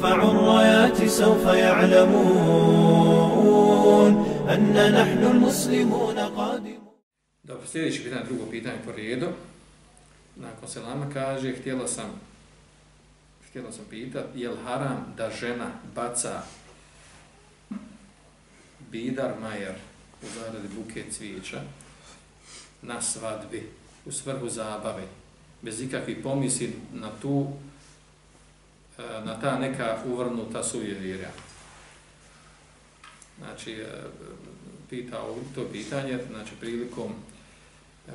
نرفع الرايات سوف يعلمون أن نحن المسلمون قادمون Dobro, sljedeće pitanje, drugo pitanje po redu. Nakon selama kaže, htjela sam htjela sam pitat, je li haram da žena baca bidar majer u zaradi buke cvijeća na svadbi u svrhu zabave, bez ikakvih pomisli na tu, e, na ta neka uvrnuta suvjerira. Znači, e, pita to pitanje, znači prilikom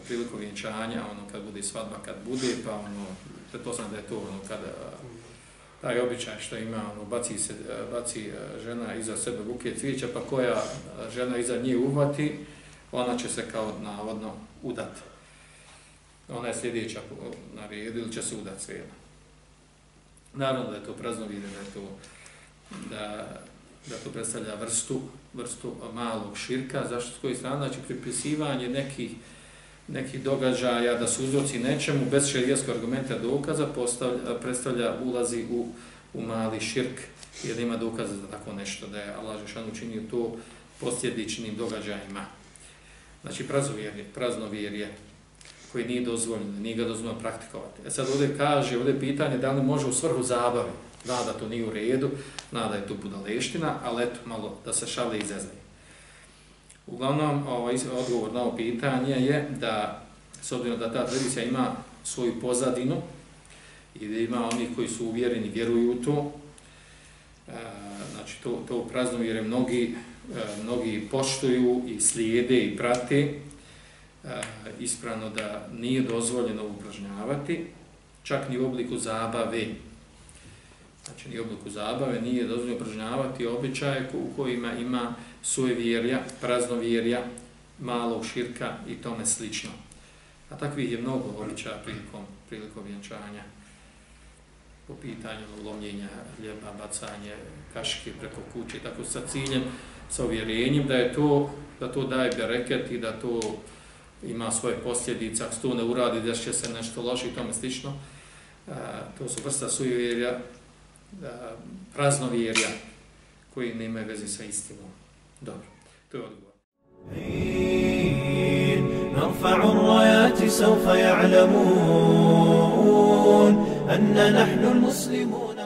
prilikom vjenčanja, ono kad bude svadba, kad bude, pa ono, pretpostavljam da je to ono kada taj običaj što ima, ono, baci, se, baci e, žena iza sebe buke cvijeća, pa koja žena iza nje uhvati, ona će se kao navodno udati. Ona je sljedeća na redu ili će se udati svijena. Naravno da je to prazno da je to, da, da to predstavlja vrstu, vrstu malog širka, zašto s koji strana, znači pripisivanje nekih nekih događaja da su uzroci nečemu bez šerijskog argumenta dokaza predstavlja ulazi u, u mali širk jer ima dokaza za tako nešto da je Allah Žešan učinio to posljedičnim događajima. Znači praznovjerje, praznovjerje koji nije dozvoljeno, nije ga dozvoljeno praktikovati. E sad ovdje kaže, ovdje pitanje da li može u svrhu zabave, zna da to nije u redu, zna da je to budaleština, ali eto malo da se šale izazne. Uglavnom, ovaj, odgovor na ovo pitanje je da, s obzirom da ta tradicija ima svoju pozadinu i da ima onih koji su uvjereni, vjeruju u to, e, znači to, to prazno vjere mnogi, e, mnogi poštuju i slijede i prate, e, ispravno da nije dozvoljeno upražnjavati, čak ni u obliku zabave, znači ni u obliku zabave, nije dozvoljeno upražnjavati običaje u kojima ima sujevjerja, praznovjerja, malog širka i tome slično. A takvih je mnogo običaja prilikom, prilikom vjenčanja po pitanju lomljenja ljeba, bacanje kaške preko kuće, tako sa ciljem, sa uvjerenjem da je to, da to daje bereket i da to ima svoje posljedice, ako to ne uradi, da će se nešto loši i tome slično. A, to su vrsta sujevjerja, praznovjerja, koji nemaju veze sa istinom. Dobro, to je odgovor. نرفع الرايات سوف يعلمون أن نحن المسلمون